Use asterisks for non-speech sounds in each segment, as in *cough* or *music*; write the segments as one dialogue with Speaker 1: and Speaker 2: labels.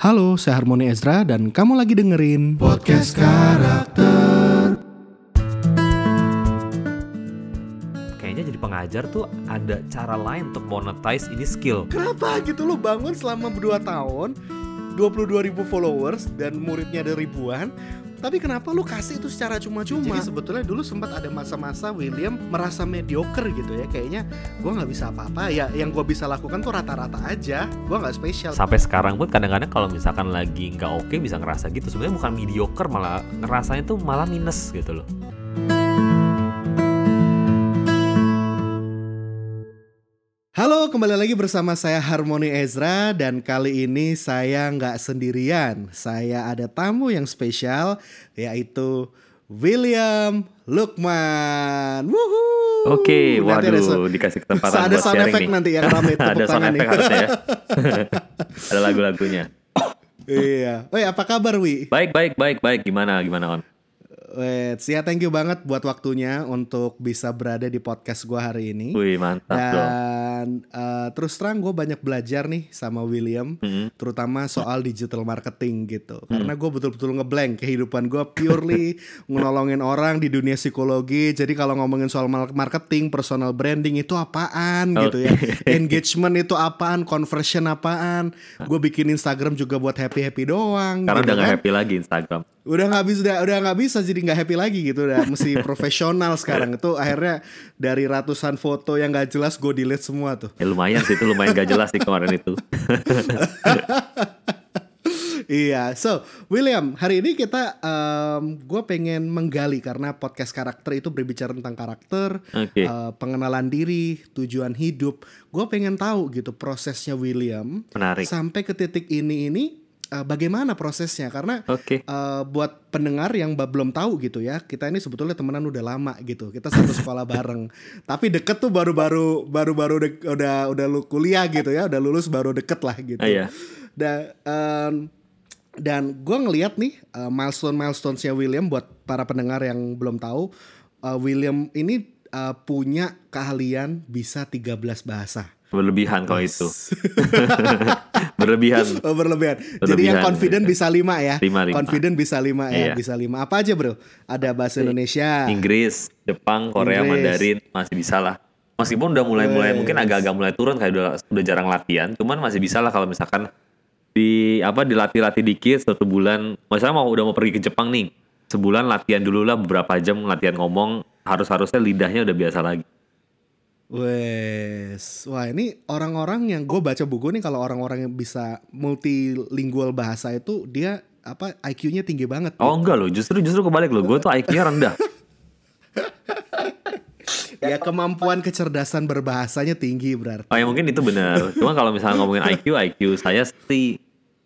Speaker 1: Halo, saya Harmoni Ezra dan kamu lagi dengerin Podcast Karakter.
Speaker 2: Kayaknya jadi pengajar tuh ada cara lain untuk monetize ini skill.
Speaker 1: Kenapa gitu lo bangun selama 2 tahun, 22 ribu followers dan muridnya ada ribuan, tapi kenapa lu kasih itu secara cuma-cuma? Jadi sebetulnya dulu sempat ada masa-masa William merasa mediocre gitu ya. Kayaknya gue nggak bisa apa-apa. Ya yang gue bisa lakukan tuh rata-rata aja. Gue nggak spesial.
Speaker 2: Sampai sekarang pun kadang-kadang kalau misalkan lagi nggak oke bisa ngerasa gitu. Sebenarnya bukan mediocre malah ngerasanya tuh malah minus gitu loh.
Speaker 1: Halo, kembali lagi bersama saya Harmoni Ezra dan kali ini saya nggak sendirian. Saya ada tamu yang spesial yaitu William Lukman. Wuhu.
Speaker 2: Oke, waduh ada, dikasih kesempatan
Speaker 1: ada buat sound effect nih. nanti yang rame *laughs*
Speaker 2: Ada sound effect harusnya ya. *laughs* ada lagu-lagunya.
Speaker 1: iya. Woi, apa kabar Wi?
Speaker 2: Baik, baik, baik, baik. Gimana, gimana On?
Speaker 1: Wait, ya thank you banget buat waktunya untuk bisa berada di podcast gue hari ini.
Speaker 2: Wih mantap
Speaker 1: Dan uh, terus terang gue banyak belajar nih sama William, mm -hmm. terutama soal digital marketing gitu. Mm. Karena gue betul-betul ngeblank kehidupan gue purely *laughs* menolongin orang di dunia psikologi. Jadi kalau ngomongin soal marketing, personal branding itu apaan okay. gitu ya, *laughs* engagement itu apaan, conversion apaan. Gue bikin Instagram juga buat happy happy doang.
Speaker 2: Karena
Speaker 1: gitu
Speaker 2: udah
Speaker 1: kan.
Speaker 2: gak happy lagi Instagram
Speaker 1: udah nggak bisa udah udah nggak bisa jadi nggak happy lagi gitu udah mesti *laughs* profesional sekarang itu akhirnya dari ratusan foto yang nggak jelas gue delete semua tuh
Speaker 2: ya lumayan sih itu lumayan gak jelas sih kemarin itu *laughs*
Speaker 1: Iya, so William, hari ini kita um, gue pengen menggali karena podcast karakter itu berbicara tentang karakter, okay. uh, pengenalan diri, tujuan hidup. Gue pengen tahu gitu prosesnya William
Speaker 2: Menarik.
Speaker 1: sampai ke titik ini ini uh, bagaimana prosesnya karena
Speaker 2: okay.
Speaker 1: uh, buat pendengar yang belum tahu gitu ya kita ini sebetulnya temenan udah lama gitu kita satu sekolah bareng *laughs* tapi deket tuh baru-baru baru-baru udah udah lu kuliah gitu ya udah lulus baru deket lah gitu
Speaker 2: uh, iya.
Speaker 1: dan um, dan gue ngeliat nih uh, milestone milestonesnya William buat para pendengar yang belum tahu uh, William ini uh, punya keahlian bisa 13 bahasa
Speaker 2: Berlebihan kalau itu. *laughs* berlebihan.
Speaker 1: Oh, berlebihan. berlebihan. Jadi yang confident bisa lima ya.
Speaker 2: Lima, lima.
Speaker 1: Confident bisa lima ya, iya. bisa lima. Apa aja bro? Ada bahasa Indonesia,
Speaker 2: Inggris, Jepang, Korea, Inggris. Mandarin masih bisa lah. Meskipun udah mulai-mulai mungkin agak-agak mulai turun kayak udah udah jarang latihan, cuman masih bisa lah kalau misalkan di apa dilatih-latih dikit satu bulan. Misalnya mau udah mau pergi ke Jepang nih, sebulan latihan dulu lah beberapa jam latihan ngomong harus harusnya lidahnya udah biasa lagi.
Speaker 1: Wes, wah ini orang-orang yang gue baca buku nih kalau orang-orang yang bisa multilingual bahasa itu dia apa IQ-nya tinggi banget.
Speaker 2: Oh gitu. enggak loh, justru justru kebalik loh, gue tuh IQ-nya rendah. *laughs*
Speaker 1: ya kemampuan kecerdasan berbahasanya tinggi berarti.
Speaker 2: Oh ya mungkin itu benar. Cuma kalau misalnya ngomongin IQ, IQ saya sih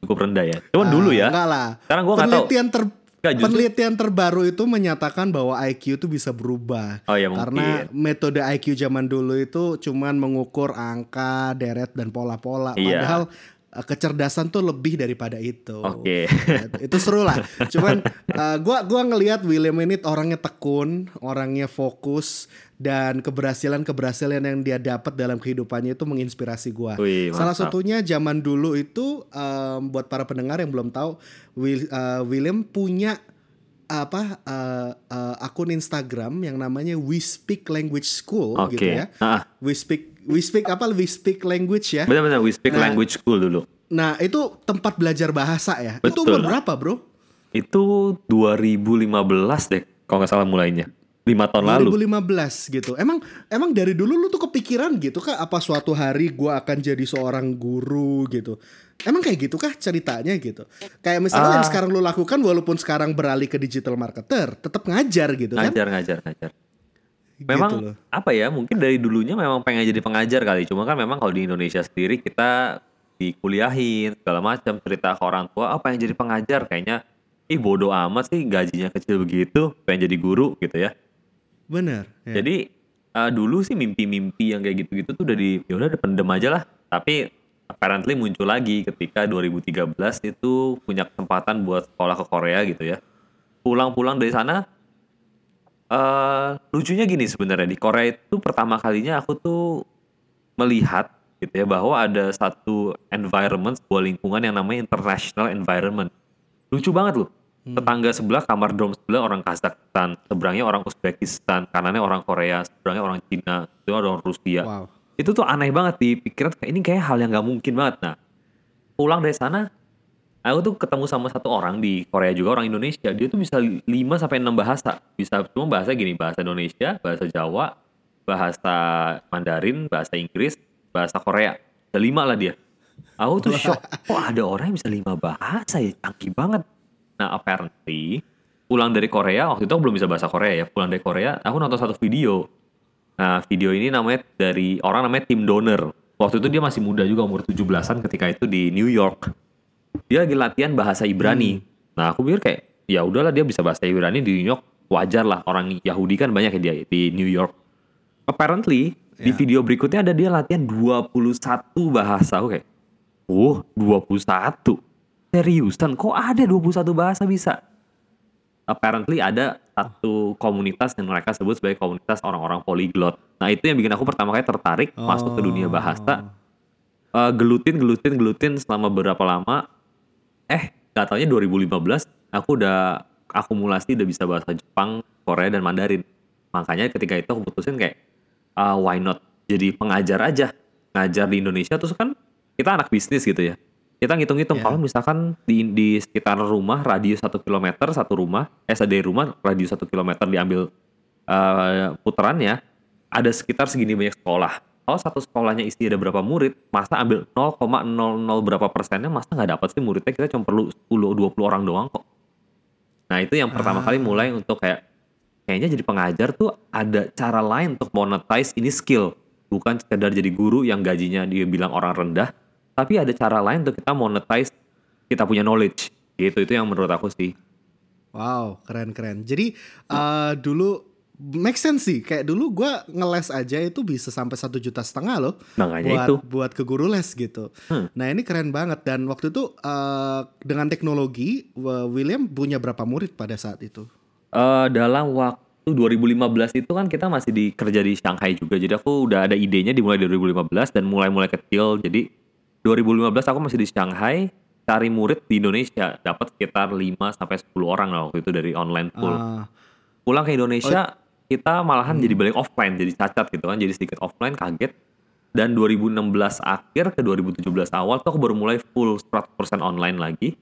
Speaker 2: cukup rendah ya. Cuman uh, dulu ya.
Speaker 1: Enggak lah.
Speaker 2: Sekarang gue nggak tahu.
Speaker 1: Penelitian ter Gak, Penelitian terbaru itu menyatakan bahwa IQ itu bisa berubah.
Speaker 2: Oh, ya,
Speaker 1: Karena metode IQ zaman dulu itu cuman mengukur angka, deret dan pola-pola.
Speaker 2: Iya.
Speaker 1: Padahal kecerdasan tuh lebih daripada itu.
Speaker 2: Oke.
Speaker 1: Okay. itu seru lah. Cuman uh, gua gua ngelihat William ini orangnya tekun, orangnya fokus dan keberhasilan-keberhasilan yang dia dapat dalam kehidupannya itu menginspirasi gua.
Speaker 2: Wih,
Speaker 1: Salah satunya zaman dulu itu um, buat para pendengar yang belum tahu, Will, uh, William punya apa uh, uh, akun Instagram yang namanya We Speak Language School
Speaker 2: okay.
Speaker 1: gitu ya.
Speaker 2: Ah.
Speaker 1: We Speak We Speak apa We Speak Language ya.
Speaker 2: Benar-benar We Speak nah, Language School dulu.
Speaker 1: Nah, itu tempat belajar bahasa ya. Betul. Itu umur berapa, Bro?
Speaker 2: Itu 2015 deh kalau nggak salah mulainya lima tahun 2015 lalu.
Speaker 1: 2015 gitu. Emang emang dari dulu lu tuh kepikiran gitu kah apa suatu hari gua akan jadi seorang guru gitu. Emang kayak gitu kah ceritanya gitu. Kayak misalnya uh, yang sekarang lu lakukan walaupun sekarang beralih ke digital marketer, tetap ngajar gitu
Speaker 2: ngajar,
Speaker 1: kan?
Speaker 2: Ngajar, ngajar, ngajar. Memang gitu loh. apa ya? Mungkin dari dulunya memang pengen jadi pengajar kali. Cuma kan memang kalau di Indonesia sendiri kita dikuliahin segala macam cerita ke orang tua apa yang jadi pengajar kayaknya ih bodoh amat sih gajinya kecil begitu pengen jadi guru gitu ya
Speaker 1: Bener.
Speaker 2: Ya. Jadi uh, dulu sih mimpi-mimpi yang kayak gitu-gitu tuh udah di ya udah pendem aja lah. Tapi apparently muncul lagi ketika 2013 itu punya kesempatan buat sekolah ke Korea gitu ya. Pulang-pulang dari sana uh, lucunya gini sebenarnya di Korea itu pertama kalinya aku tuh melihat gitu ya bahwa ada satu environment sebuah lingkungan yang namanya international environment. Lucu banget loh. Tetangga sebelah kamar dom sebelah orang Kazakhstan, seberangnya orang Uzbekistan, kanannya orang Korea, seberangnya orang Cina, itu orang Rusia.
Speaker 1: Wow.
Speaker 2: Itu tuh aneh banget di pikiran kayak ini kayak hal yang nggak mungkin banget. Nah, pulang dari sana aku tuh ketemu sama satu orang di Korea juga orang Indonesia. Dia tuh bisa 5 sampai 6 bahasa. Bisa cuma bahasa gini bahasa Indonesia bahasa Jawa bahasa Mandarin bahasa Inggris bahasa Korea. Ada lima lah dia. Aku tuh shock. Kok ada orang yang bisa lima bahasa ya? Canggih banget. Nah apparently pulang dari Korea waktu itu aku belum bisa bahasa Korea ya. Pulang dari Korea aku nonton satu video. Nah video ini namanya dari orang namanya Tim Donor waktu itu dia masih muda juga umur 17-an ketika itu di New York dia lagi latihan bahasa Ibrani. Nah, aku pikir kayak ya udahlah dia bisa bahasa Ibrani di New York wajar lah orang Yahudi kan banyak ya dia di New York. Apparently di
Speaker 1: Ya.
Speaker 2: video berikutnya ada dia latihan 21 bahasa. Aku kayak, "Oh, 21. Seriusan kok ada 21 bahasa bisa?" Apparently ada satu komunitas yang mereka sebut sebagai komunitas orang-orang polyglot. Nah, itu yang bikin aku pertama kali tertarik masuk ke dunia bahasa Eh, gelutin gelutin gelutin selama berapa lama eh gak taunya 2015 aku udah akumulasi udah bisa bahasa Jepang Korea dan Mandarin. Makanya ketika itu aku putusin kayak ah, why not? Jadi pengajar aja. Ngajar di Indonesia terus kan kita anak bisnis gitu ya. Kita ngitung-ngitung.
Speaker 1: Ya.
Speaker 2: kalau misalkan di di sekitar rumah radius satu kilometer satu rumah eh dari rumah radius satu kilometer diambil eh, putarannya ada sekitar segini banyak sekolah. Kalau satu sekolahnya isi ada berapa murid, masa ambil 0,00 berapa persennya, masa nggak dapat sih muridnya kita cuma perlu 10-20 orang doang kok. Nah itu yang pertama kali mulai untuk kayak kayaknya jadi pengajar tuh ada cara lain untuk monetize ini skill. Bukan sekedar jadi guru yang gajinya dia bilang orang rendah, tapi ada cara lain untuk kita monetize kita punya knowledge. Gitu itu yang menurut aku sih.
Speaker 1: Wow, keren-keren. Jadi eh, dulu make sense sih. Kayak dulu gua ngeles aja itu bisa sampai satu juta setengah loh.
Speaker 2: Makanya
Speaker 1: buat
Speaker 2: itu.
Speaker 1: buat ke guru les gitu.
Speaker 2: Hmm.
Speaker 1: Nah ini keren banget dan waktu itu eh, dengan teknologi William punya berapa murid pada saat itu?
Speaker 2: Eh dalam waktu 2015 itu kan kita masih di kerja di Shanghai juga. Jadi aku udah ada idenya dimulai dari 2015 dan mulai-mulai kecil. Jadi 2015 aku masih di Shanghai cari murid di Indonesia dapat sekitar 5 sampai 10 orang lah waktu itu dari online pool.
Speaker 1: Ah,
Speaker 2: Pulang ke Indonesia kita malahan jadi balik offline jadi cacat gitu kan. Jadi sedikit offline kaget. Dan 2016 akhir ke 2017 awal tuh aku baru mulai full 100% online lagi.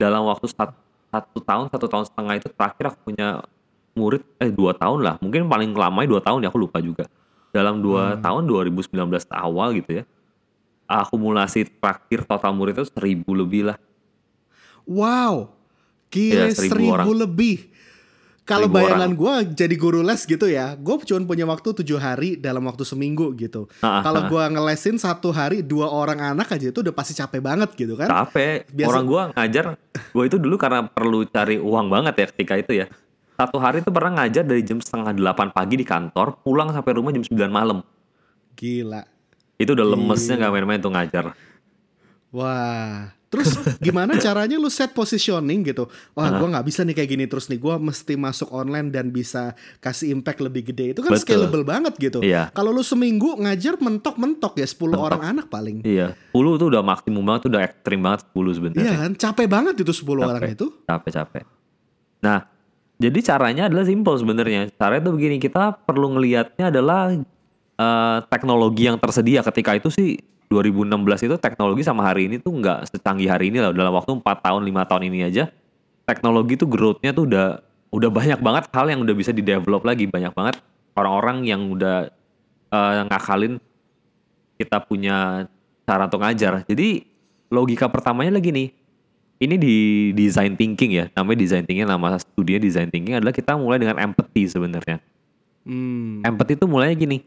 Speaker 2: Dalam waktu satu, satu tahun, satu tahun setengah itu terakhir aku punya murid, eh dua tahun lah. Mungkin paling lama dua tahun ya, aku lupa juga. Dalam dua tahun, 2019 awal gitu ya. Akumulasi terakhir total murid itu seribu lebih lah.
Speaker 1: wow, gile
Speaker 2: Iya, seribu
Speaker 1: seribu,
Speaker 2: orang.
Speaker 1: lebih. Kalau bayangan gua jadi guru les gitu ya, gue cuma punya waktu tujuh hari dalam waktu seminggu gitu.
Speaker 2: Ah,
Speaker 1: Kalau
Speaker 2: ah.
Speaker 1: gua ngelesin satu hari dua orang anak aja itu udah pasti capek banget gitu kan?
Speaker 2: Capek.
Speaker 1: Biasa-
Speaker 2: Orang gua ngajar, gua itu dulu karena perlu cari uang banget ya ketika itu ya. Satu hari itu pernah ngajar dari jam setengah delapan pagi di kantor, pulang sampai rumah jam 9 malam.
Speaker 1: Gila.
Speaker 2: Itu udah lemesnya nggak main-main tuh ngajar.
Speaker 1: Wah, terus *laughs* gimana caranya lu set positioning gitu? Wah, gua nggak bisa nih kayak gini terus nih. Gua mesti masuk online dan bisa kasih impact lebih gede. Itu kan
Speaker 2: Betul.
Speaker 1: scalable banget gitu.
Speaker 2: Iya.
Speaker 1: Kalau lu seminggu ngajar mentok-mentok ya 10 orang anak paling.
Speaker 2: Iya, 10 tuh udah maksimum banget, udah ekstrim banget 10 sebenarnya.
Speaker 1: Iya kan? Capek banget itu 10 orang
Speaker 2: Capek.
Speaker 1: itu.
Speaker 2: Capek-capek. Nah, jadi caranya adalah simple sebenarnya. Caranya tuh begini, kita perlu ngelihatnya adalah eh, teknologi yang tersedia ketika itu sih 2016 itu teknologi sama hari ini tuh nggak secanggih hari ini lah. Dalam waktu 4 tahun, 5 tahun ini aja teknologi tuh growth-nya tuh udah udah banyak banget hal yang udah bisa di-develop lagi. Banyak banget orang-orang yang udah eh, ngakalin kita punya cara untuk ngajar. Jadi logika pertamanya lagi nih. Ini di design thinking ya. Namanya design thinking nama studinya design thinking adalah kita mulai dengan empathy sebenarnya.
Speaker 1: Hmm.
Speaker 2: Empathy itu mulainya gini.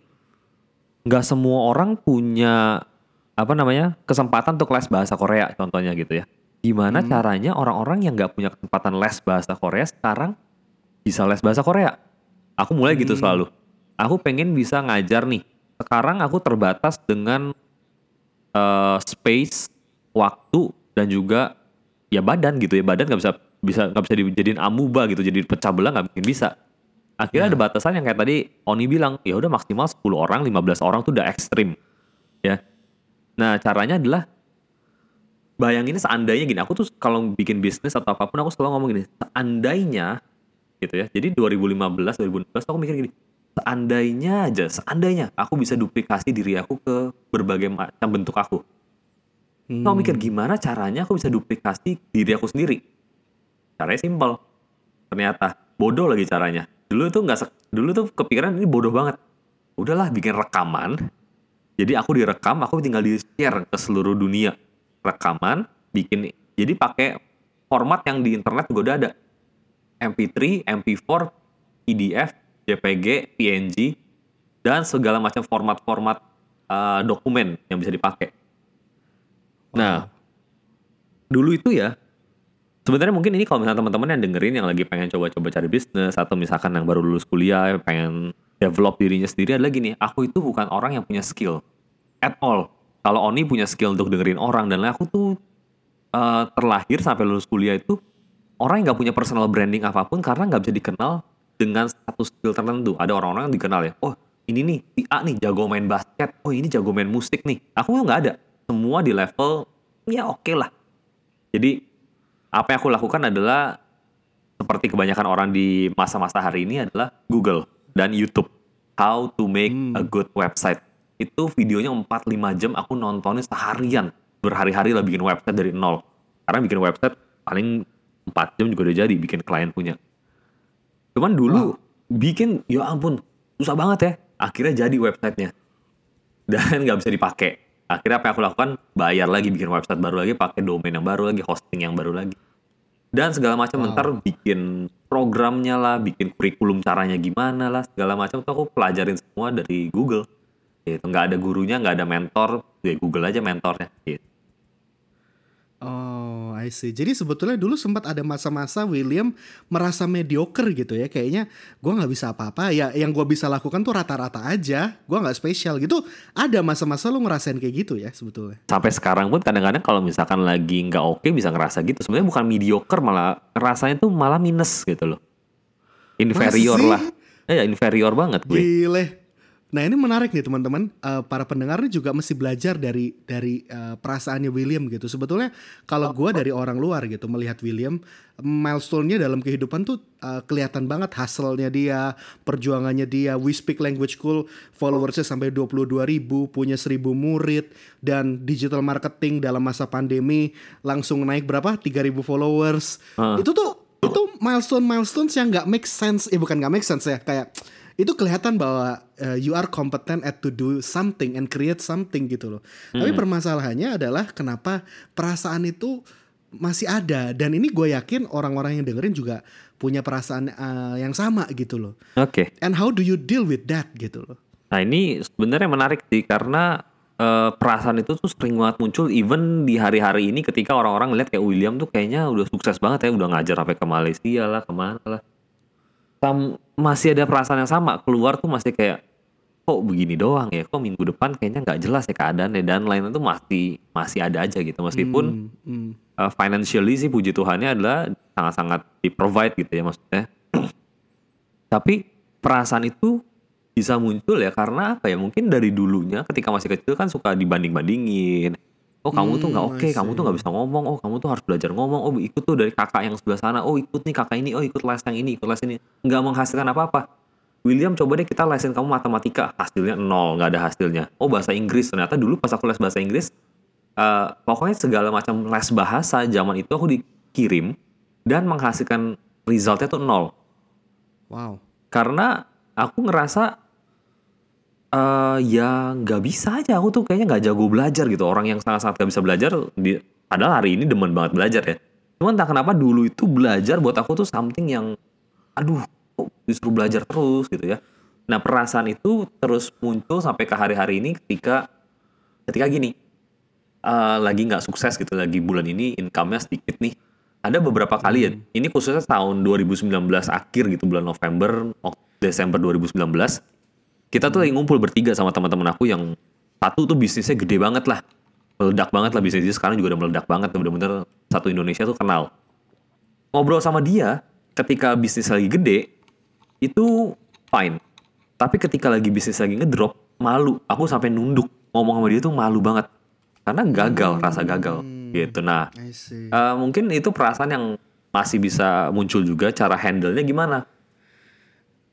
Speaker 2: Nggak semua orang punya apa namanya kesempatan untuk les bahasa Korea contohnya gitu ya. Gimana caranya orang-orang yang nggak punya kesempatan les bahasa Korea sekarang bisa les bahasa Korea? Aku mulai gitu selalu. Aku pengen bisa ngajar nih. Sekarang aku terbatas dengan eh, space, waktu dan juga ya badan gitu ya badan nggak bisa bisa nggak bisa dijadiin amuba gitu jadi pecah belah nggak mungkin bisa akhirnya ada batasan yang kayak tadi Oni bilang ya udah maksimal 10 orang 15 orang tuh udah ekstrim ya Nah caranya adalah bayangin seandainya gini, aku tuh kalau bikin bisnis atau apa pun aku selalu ngomong gini, seandainya gitu ya. Jadi 2015, 2016 aku mikir gini, seandainya aja, seandainya aku bisa duplikasi diri aku ke berbagai macam bentuk aku. Hmm. Aku mikir gimana caranya aku bisa duplikasi diri aku sendiri. Caranya simpel. Ternyata bodoh lagi caranya. Dulu tuh nggak dulu tuh kepikiran ini bodoh banget. Udahlah bikin rekaman. Jadi aku direkam, aku tinggal di share ke seluruh dunia rekaman, bikin jadi pakai format yang di internet juga udah ada. MP3, MP4, PDF, JPG, PNG, dan segala macam format-format uh, dokumen yang bisa dipakai. Nah, dulu itu ya, sebenarnya mungkin ini kalau misalnya teman-teman yang dengerin yang lagi pengen coba-coba cari bisnis atau misalkan yang baru lulus kuliah pengen develop dirinya sendiri adalah gini, aku itu bukan orang yang punya skill at all kalau Oni punya skill untuk dengerin orang dan aku tuh uh, terlahir sampai lulus kuliah itu orang yang nggak punya personal branding apa pun karena nggak bisa dikenal dengan satu skill tertentu. Ada orang-orang yang dikenal ya, oh ini nih si A nih jago main basket, oh ini jago main musik nih. Aku tuh nggak ada. Semua di level ya oke okay lah. Jadi apa yang aku lakukan adalah seperti kebanyakan orang di masa-masa hari ini adalah Google dan YouTube. How to make hmm. a good website. Itu videonya 4-5 jam aku nontonnya seharian. Berhari-hari lah bikin website dari nol. Karena bikin website paling 4 jam juga udah jadi bikin klien punya. Cuman dulu oh. bikin ya ampun susah banget ya. Akhirnya jadi websitenya. *laughs* Dan nggak bisa dipakai. Akhirnya apa yang aku lakukan? Bayar lagi bikin website baru lagi pakai domain yang baru lagi hosting yang baru lagi dan segala macam wow. ntar bikin programnya lah bikin kurikulum caranya gimana lah segala macam. Tuh aku pelajarin semua dari Google. Gitu. Nggak ada gurunya nggak ada mentor. Ya Google aja mentornya. Gitu
Speaker 1: Oh, I see. Jadi sebetulnya dulu sempat ada masa-masa William merasa mediocre gitu ya. Kayaknya gue nggak bisa apa-apa. Ya, yang gue bisa lakukan tuh rata-rata aja. Gue nggak spesial gitu. Ada masa-masa lu ngerasain kayak gitu ya sebetulnya.
Speaker 2: Sampai sekarang pun kadang-kadang kalau misalkan lagi nggak oke bisa ngerasa gitu. Sebenarnya bukan mediocre malah rasanya tuh malah minus gitu loh. Inferior Masih? lah. Ya, inferior banget gue.
Speaker 1: Gile. Nah ini menarik nih teman-teman, uh, para pendengar ini juga mesti belajar dari dari uh, perasaannya William gitu. Sebetulnya kalau gue dari orang luar gitu melihat William, milestone-nya dalam kehidupan tuh uh, kelihatan banget hasilnya dia, perjuangannya dia. We Speak Language School followersnya sampai 22 ribu, punya 1000 murid, dan digital marketing dalam masa pandemi langsung naik berapa? 3000 followers. Uh. Itu tuh itu milestone milestones yang nggak make sense, eh bukan nggak make sense ya, kayak itu kelihatan bahwa uh, you are competent at to do something and create something gitu loh. Hmm. Tapi permasalahannya adalah kenapa perasaan itu masih ada dan ini gue yakin orang-orang yang dengerin juga punya perasaan uh, yang sama gitu loh.
Speaker 2: Oke. Okay.
Speaker 1: And how do you deal with that gitu loh.
Speaker 2: Nah ini sebenarnya menarik sih karena uh, perasaan itu tuh sering banget muncul even di hari-hari ini ketika orang-orang ngeliat kayak William tuh kayaknya udah sukses banget ya udah ngajar sampai ke Malaysia lah ke mana lah tam, masih ada perasaan yang sama. Keluar tuh masih kayak kok begini doang ya? Kok minggu depan kayaknya nggak jelas ya keadaannya? Dan lain itu masih masih ada aja gitu. Meskipun hmm, hmm. Uh, financially sih puji Tuhannya adalah sangat-sangat di provide gitu ya maksudnya. *clears throat* Tapi perasaan itu bisa muncul ya karena apa ya? Mungkin dari dulunya ketika masih kecil kan suka dibanding bandingin oh kamu tuh nggak hmm, oke okay, kamu tuh nggak bisa ngomong. Oh kamu tuh harus belajar ngomong. Oh ikut tuh dari kakak yang sebelah sana. Oh ikut nih kakak ini. Oh ikut les yang ini ikut les ini. Nggak menghasilkan apa apa William coba deh kita lesin kamu matematika. Hasilnya nol nggak ada hasilnya. Oh bahasa Inggris. Ternyata dulu pas aku les bahasa Inggris uh, pokoknya segala macam les bahasa zaman itu aku dikirim dan menghasilkan resultnya tuh nol.
Speaker 1: Wow.
Speaker 2: Karena aku ngerasa uh, ya nggak bisa aja. Aku tuh kayaknya nggak jago belajar gitu. Orang yang sangat-sangat gak bisa belajar di, padahal hari ini demen banget belajar ya. Cuman tak kenapa dulu itu belajar buat aku tuh something yang aduh kok disuruh belajar terus gitu ya. Nah perasaan itu terus muncul sampai ke hari-hari ini ketika ketika gini. Uh, lagi nggak sukses gitu lagi bulan ini income-nya sedikit nih. Ada beberapa kali ya. Hmm. ini khususnya tahun 2019 akhir gitu bulan November Desember 2019 kita tuh lagi ngumpul bertiga sama teman-teman aku yang satu tuh bisnisnya gede banget lah. Meledak banget lah bisnisnya. Sekarang juga udah meledak banget bener-bener satu Indonesia tuh kenal. Ngobrol sama dia ketika bisnis lagi gede itu fine. Tapi ketika lagi bisnis lagi ngedrop malu. Aku sampai nunduk. Ngomong sama dia tuh malu banget. Karena gagal rasa gagal. Gitu. Nah eh, mungkin itu perasaan yang masih bisa muncul juga. Cara handle-nya gimana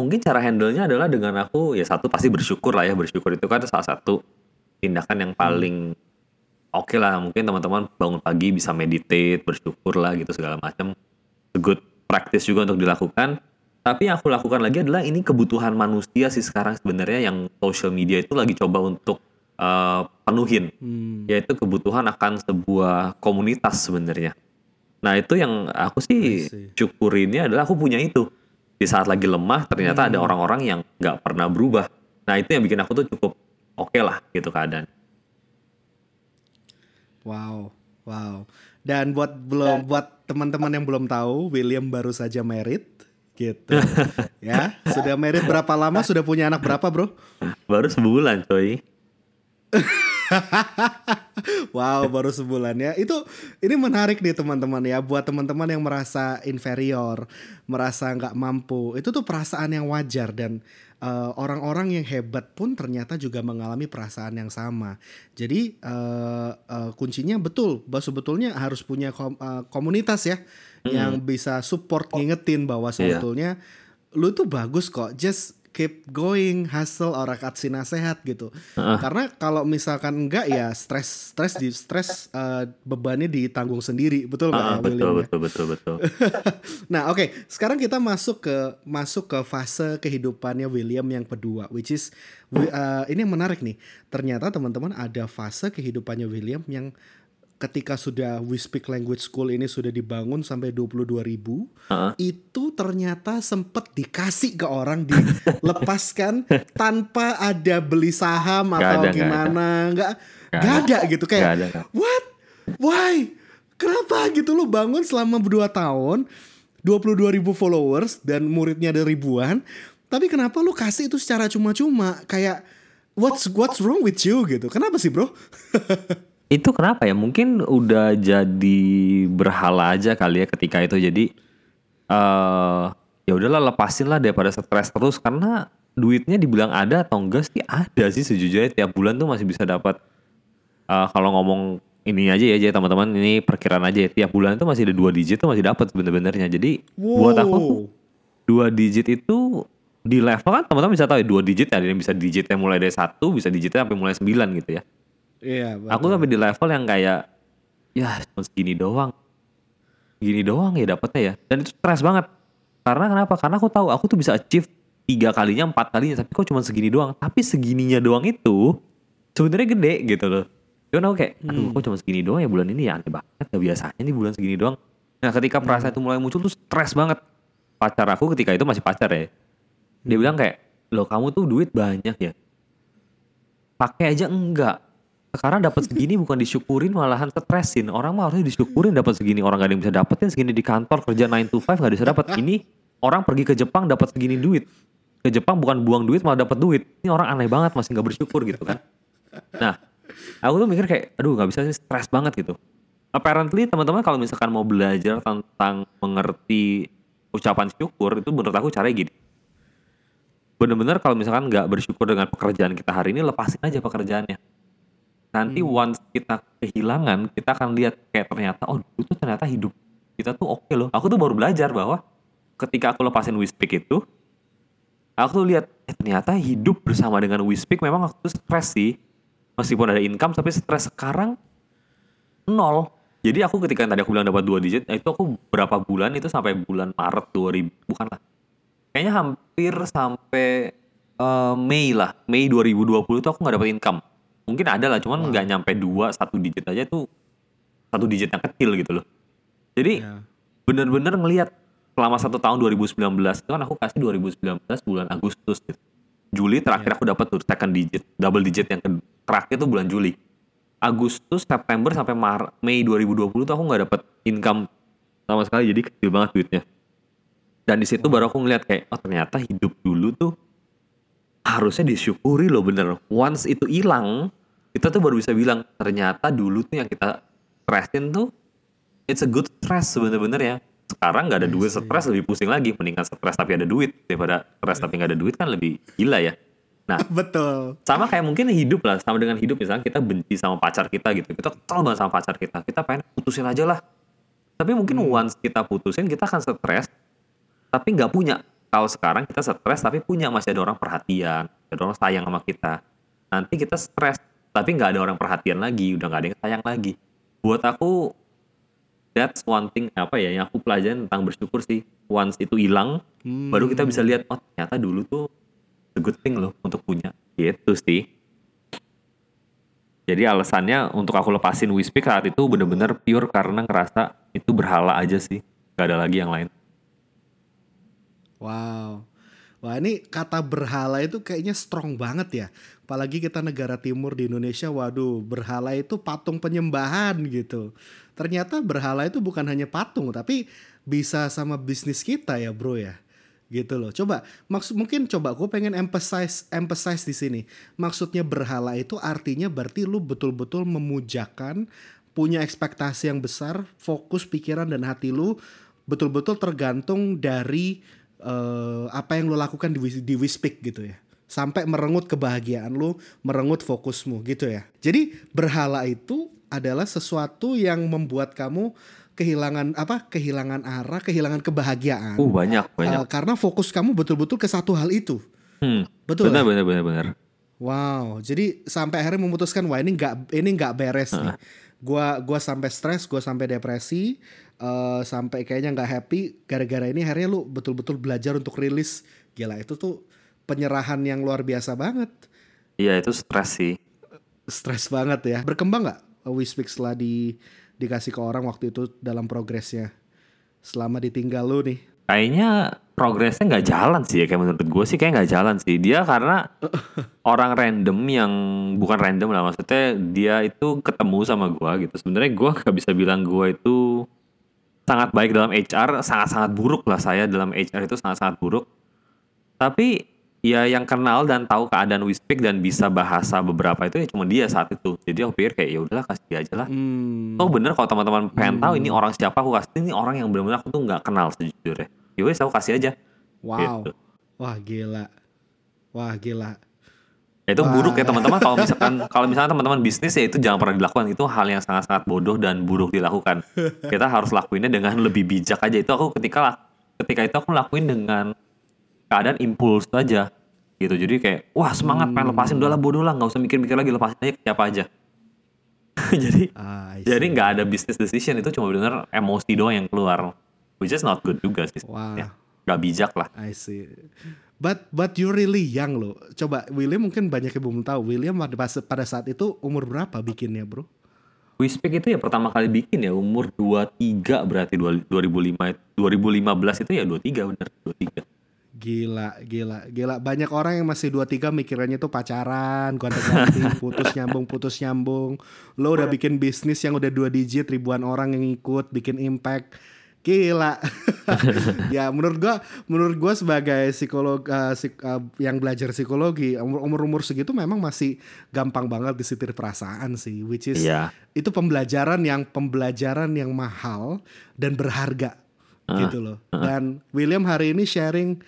Speaker 2: mungkin cara handle-nya adalah dengan aku ya satu pasti bersyukur lah ya. Bersyukur itu kan salah satu tindakan yang paling oke lah. Mungkin teman-teman bangun pagi bisa meditate bersyukur lah gitu segala macam. Good practice juga untuk dilakukan. Tapi yang aku lakukan lagi adalah ini kebutuhan manusia sih sekarang sebenarnya yang social media itu lagi coba untuk eh, penuhin.
Speaker 1: Hmm.
Speaker 2: yaitu kebutuhan akan sebuah komunitas sebenarnya. Nah itu yang aku sih syukurinnya adalah aku punya itu di saat lagi lemah ternyata
Speaker 1: Hmm.
Speaker 2: ada orang-orang yang nggak pernah berubah. Nah itu yang bikin aku tuh cukup oke lah gitu keadaan.
Speaker 1: Wow, wow. Dan buat belum buat teman-teman yang belum tahu, William baru saja married gitu. *laughs* ya, sudah married berapa lama? Sudah punya anak berapa, Bro?
Speaker 2: Baru sebulan coy. *laughs* *laughs*
Speaker 1: Wow, baru sebulan ya. Itu ini menarik nih teman-teman ya. Buat teman-teman yang merasa inferior, merasa nggak mampu, itu tuh perasaan yang wajar dan eh, orang-orang yang hebat pun ternyata juga mengalami perasaan yang sama. Jadi eh, eh, kuncinya betul, bahwa sebetulnya harus punya kom- eh, komunitas ya yang bisa support ngingetin bahwa sebetulnya lu tuh bagus kok. Just keep going, hustle orang kasih nasehat gitu. Karena kalau misalkan enggak ya stres stres di stres eh, bebannya ditanggung sendiri, betul nggak
Speaker 2: Ah,
Speaker 1: ya,
Speaker 2: betul,
Speaker 1: William ya?
Speaker 2: betul betul betul *laughs*
Speaker 1: nah, oke, sekarang kita masuk ke masuk ke fase kehidupannya William yang kedua, which is eh, ini yang menarik nih. Ternyata teman-teman ada fase kehidupannya William yang ketika sudah We Speak Language School ini sudah dibangun sampai 22 ribu, itu ternyata sempat dikasih ke orang dilepaskan *laughs* tanpa ada beli saham
Speaker 2: Nggak
Speaker 1: atau
Speaker 2: ada,
Speaker 1: gimana, nggak
Speaker 2: Nggak
Speaker 1: nggak ada. gitu kayak
Speaker 2: ada,
Speaker 1: what, why, kenapa? gitu lu bangun selama berdua tahun, 22 ribu followers dan muridnya ada ribuan, tapi kenapa lu kasih itu secara cuma-cuma? Kayak what's what's wrong with you? gitu, kenapa sih bro? *laughs*
Speaker 2: itu kenapa ya? Mungkin udah jadi berhala aja kali ya ketika itu. Jadi eh ya udahlah lepasin lah daripada stres terus. Karena duitnya dibilang ada atau enggak sih ada sih sejujurnya. Tiap bulan tuh masih bisa dapat eh, kalau ngomong ini aja ya jadi teman-teman. Ini perkiraan aja ya. Tiap bulan itu masih ada dua digit tuh masih dapat sebenarnya. Jadi buat aku
Speaker 1: Wow.
Speaker 2: dua digit itu di level kan teman-teman bisa tahu ya dua digit ada yang bisa digitnya mulai dari satu bisa digitnya sampai mulai sembilan gitu ya
Speaker 1: Iya.
Speaker 2: Aku sampai di level yang kayak ya cuma segini doang. Gini doang ya dapetnya ya. Dan itu stres banget. Karena kenapa? Karena aku tahu aku tuh bisa achieve tiga kalinya, empat kalinya, tapi kok cuma segini doang. Tapi segininya doang itu sebenarnya gede gitu loh. Cuman aku kayak, aduh kok cuma segini doang ya bulan ini ya aneh banget. Gak biasanya nih bulan segini doang. Nah ketika perasaan itu mulai muncul tuh stres banget. Pacar aku ketika itu masih pacar ya. Dia bilang kayak, loh kamu tuh duit banyak ya. Pakai aja enggak. Sekarang dapat segini bukan disyukurin malahan stresin. Orang mah harusnya disyukurin dapat segini. Orang gak ada yang bisa dapetin segini di kantor kerja 9 to 5 gak bisa dapat. Ini orang pergi ke Jepang dapat segini duit. Ke Jepang bukan buang duit malah dapat duit. Ini orang aneh banget masih nggak bersyukur gitu kan. Nah, aku tuh mikir kayak aduh nggak bisa sih stres banget gitu. Apparently teman-teman kalau misalkan mau belajar tentang mengerti ucapan syukur itu menurut aku caranya gini. Bener-bener kalau misalkan nggak bersyukur dengan pekerjaan kita hari ini lepasin aja pekerjaannya nanti once kita kehilangan kita akan lihat kayak ternyata oh dulu tuh ternyata hidup kita tuh oke loh. Aku tuh baru belajar bahwa ketika aku lepasin Wispik itu aku tuh lihat eh, ternyata hidup bersama dengan Wispik memang waktu itu stres sih. Meskipun ada income tapi stres sekarang nol. Jadi aku ketika yang tadi aku bilang dapat dua digit nah itu aku berapa bulan itu sampai bulan Maret 2000 bukan lah. Kayaknya hampir sampai eh, Mei lah. Mei 2020 itu aku nggak dapat income mungkin ada lah cuman nggak nyampe dua satu digit aja tuh satu digit yang kecil gitu loh. Jadi
Speaker 1: Ya.
Speaker 2: bener-bener ngelihat selama satu tahun 2019 itu kan aku kasih 2019 bulan Agustus gitu. Juli terakhir aku dapat tuh second digit double digit yang ke- terakhir tuh bulan Juli. Agustus September sampai Mar Mei 2020 tuh aku nggak dapat income sama sekali jadi kecil banget duitnya. Dan di situ baru aku ngeliat kayak oh ternyata hidup dulu tuh harusnya disyukuri loh bener once itu hilang kita tuh baru bisa bilang ternyata dulu tuh yang kita stressin tuh it's a good stress sebener-bener ya sekarang nggak ada duit stres lebih pusing lagi mendingan stres tapi ada duit daripada stres tapi nggak ada duit kan lebih gila ya Nah, *laughs*
Speaker 1: betul.
Speaker 2: Sama kayak mungkin hidup lah, sama dengan hidup misalnya kita benci sama pacar kita gitu. Kita kesel banget sama pacar kita. Kita pengen putusin aja lah. Tapi mungkin
Speaker 1: Hmm.
Speaker 2: once kita putusin kita akan stres, tapi nggak punya. Kalau sekarang kita stres tapi punya masih ada orang perhatian, ada orang sayang sama kita. Nanti kita stres tapi nggak ada orang perhatian lagi, udah nggak ada yang sayang lagi. Buat aku that's one thing apa ya yang aku pelajarin tentang bersyukur sih. Once itu hilang,
Speaker 1: Hmm.
Speaker 2: baru kita bisa lihat oh ternyata dulu tuh a good thing loh untuk punya gitu sih jadi alasannya untuk aku lepasin Wispik saat itu bener-bener pure karena ngerasa itu berhala aja sih gak ada lagi yang lain
Speaker 1: Wow. Wah ini kata berhala itu kayaknya strong banget ya. Apalagi kita negara timur di Indonesia, waduh berhala itu patung penyembahan gitu. Ternyata berhala itu bukan hanya patung, tapi bisa sama bisnis kita ya bro ya. Gitu loh. Coba maksud mungkin coba gue pengen emphasize emphasize di sini. Maksudnya berhala itu artinya berarti lu betul-betul memujakan, punya ekspektasi yang besar, fokus pikiran dan hati lu betul-betul tergantung dari eh, apa yang lo lakukan di di Wispik gitu ya. Sampai merenggut kebahagiaan lu merenggut fokusmu gitu ya. Jadi berhala itu adalah sesuatu yang membuat kamu kehilangan apa kehilangan arah kehilangan kebahagiaan.
Speaker 2: Uh banyak banyak.
Speaker 1: Eh, karena fokus kamu betul-betul ke satu hal itu.
Speaker 2: Hmm.
Speaker 1: betul
Speaker 2: benar
Speaker 1: ya?
Speaker 2: benar benar benar.
Speaker 1: Wow, jadi sampai akhirnya memutuskan wah ini nggak ini nggak beres nih. Gua gua sampai stres, gua sampai depresi, eh, sampai kayaknya nggak happy gara-gara ini akhirnya lu betul-betul belajar untuk rilis. Gila itu tuh penyerahan yang luar biasa banget.
Speaker 2: iya itu stres sih
Speaker 1: Stres banget ya. Berkembang nggak Wispeak setelah di dikasih ke orang waktu itu dalam progresnya? Selama ditinggal lu nih.
Speaker 2: kayaknya progresnya nggak jalan sih ya kayak menurut gue sih kayak nggak jalan sih dia karena orang random yang bukan random lah maksudnya dia itu ketemu sama gue gitu sebenarnya gue nggak bisa bilang gue itu sangat baik dalam HR sangat-sangat buruk lah saya dalam HR itu sangat-sangat buruk tapi ya yang kenal dan tahu keadaan Wispik dan bisa bahasa beberapa itu ya cuma dia saat itu jadi aku pikir kayak ya udahlah kasih dia aja lah
Speaker 1: Hmm.
Speaker 2: Oh bener kalau teman-teman pengen tahu ini orang siapa aku kasih ini orang yang benar-benar aku tuh nggak kenal sejujurnya. Yowes aku kasih aja.
Speaker 1: Wow.
Speaker 2: Gitu.
Speaker 1: Wah gila. Wah gila.
Speaker 2: Ya, itu buruk ya teman-teman. Kalau *laughs* misalkan kalau misalnya teman-teman bisnis ya itu jangan pernah dilakukan. Itu hal yang sangat-sangat bodoh dan buruk dilakukan. Kita harus lakuinnya dengan lebih bijak aja. Itu aku ketika ketika itu aku lakuin dengan keadaan impuls aja gitu. Jadi kayak wah semangat pengen lepasin. Udahlah bodoh lah nggak usah mikir-mikir lagi lepasin aja ke siapa aja. *laughs* Jadi
Speaker 1: Ah,
Speaker 2: jadi nggak ada business decision. Itu cuma bener emosi doang yang keluar which is not good juga sih
Speaker 1: Wah.
Speaker 2: ya, nggak bijak lah.
Speaker 1: I see. But but you really young loh. Coba William mungkin banyak yang belum tahu. William pada saat itu umur berapa bikinnya, Bro?
Speaker 2: Wispik itu ya pertama kali bikin ya umur 23 berarti dua- 2005 2015 itu ya 23 bener 23
Speaker 1: Gila, gila, gila. Banyak orang yang masih 23 mikirannya tuh pacaran, gonta-ganti, *laughs* putus nyambung, putus nyambung. Lo udah bikin bisnis yang udah dua digit, ribuan orang yang ikut, bikin impact. Gila. *laughs* ya menurut gua, menurut gua sebagai psikolog eh, psik- eh, yang belajar psikologi, umur umur segitu memang masih gampang banget disetir perasaan sih, which is
Speaker 2: Iya.
Speaker 1: itu pembelajaran yang pembelajaran yang mahal dan berharga gitu loh. Dan William hari ini sharing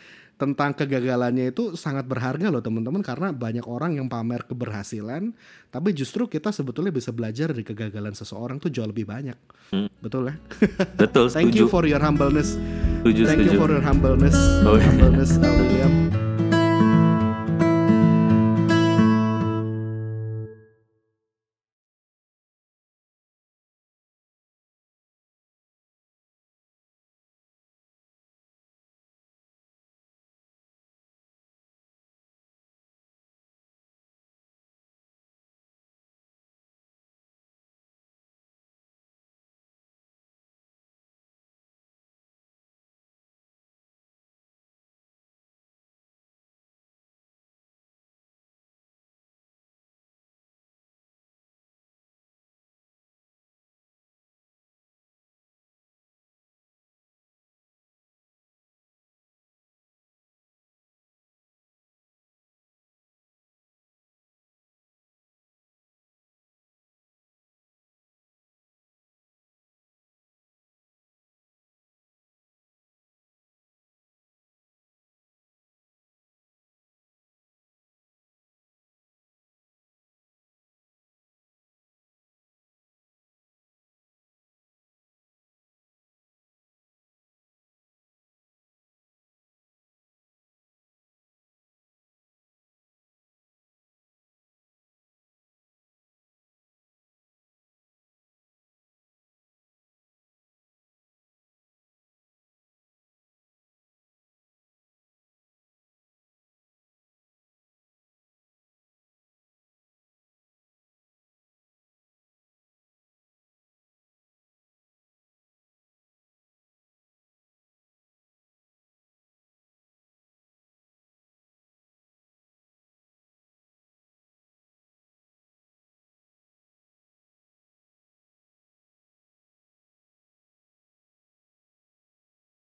Speaker 1: tentang kegagalannya itu sangat berharga loh teman-teman karena banyak orang yang pamer keberhasilan tapi justru kita sebetulnya bisa belajar dari kegagalan seseorang tuh jauh lebih banyak. Betul ya?
Speaker 2: betul *laughs*
Speaker 1: Thank
Speaker 2: setuju
Speaker 1: you for your humbleness.
Speaker 2: setuju
Speaker 1: Thank you
Speaker 2: setuju
Speaker 1: for your humbleness.
Speaker 2: Oh, iya.
Speaker 1: Humbleness uh, William.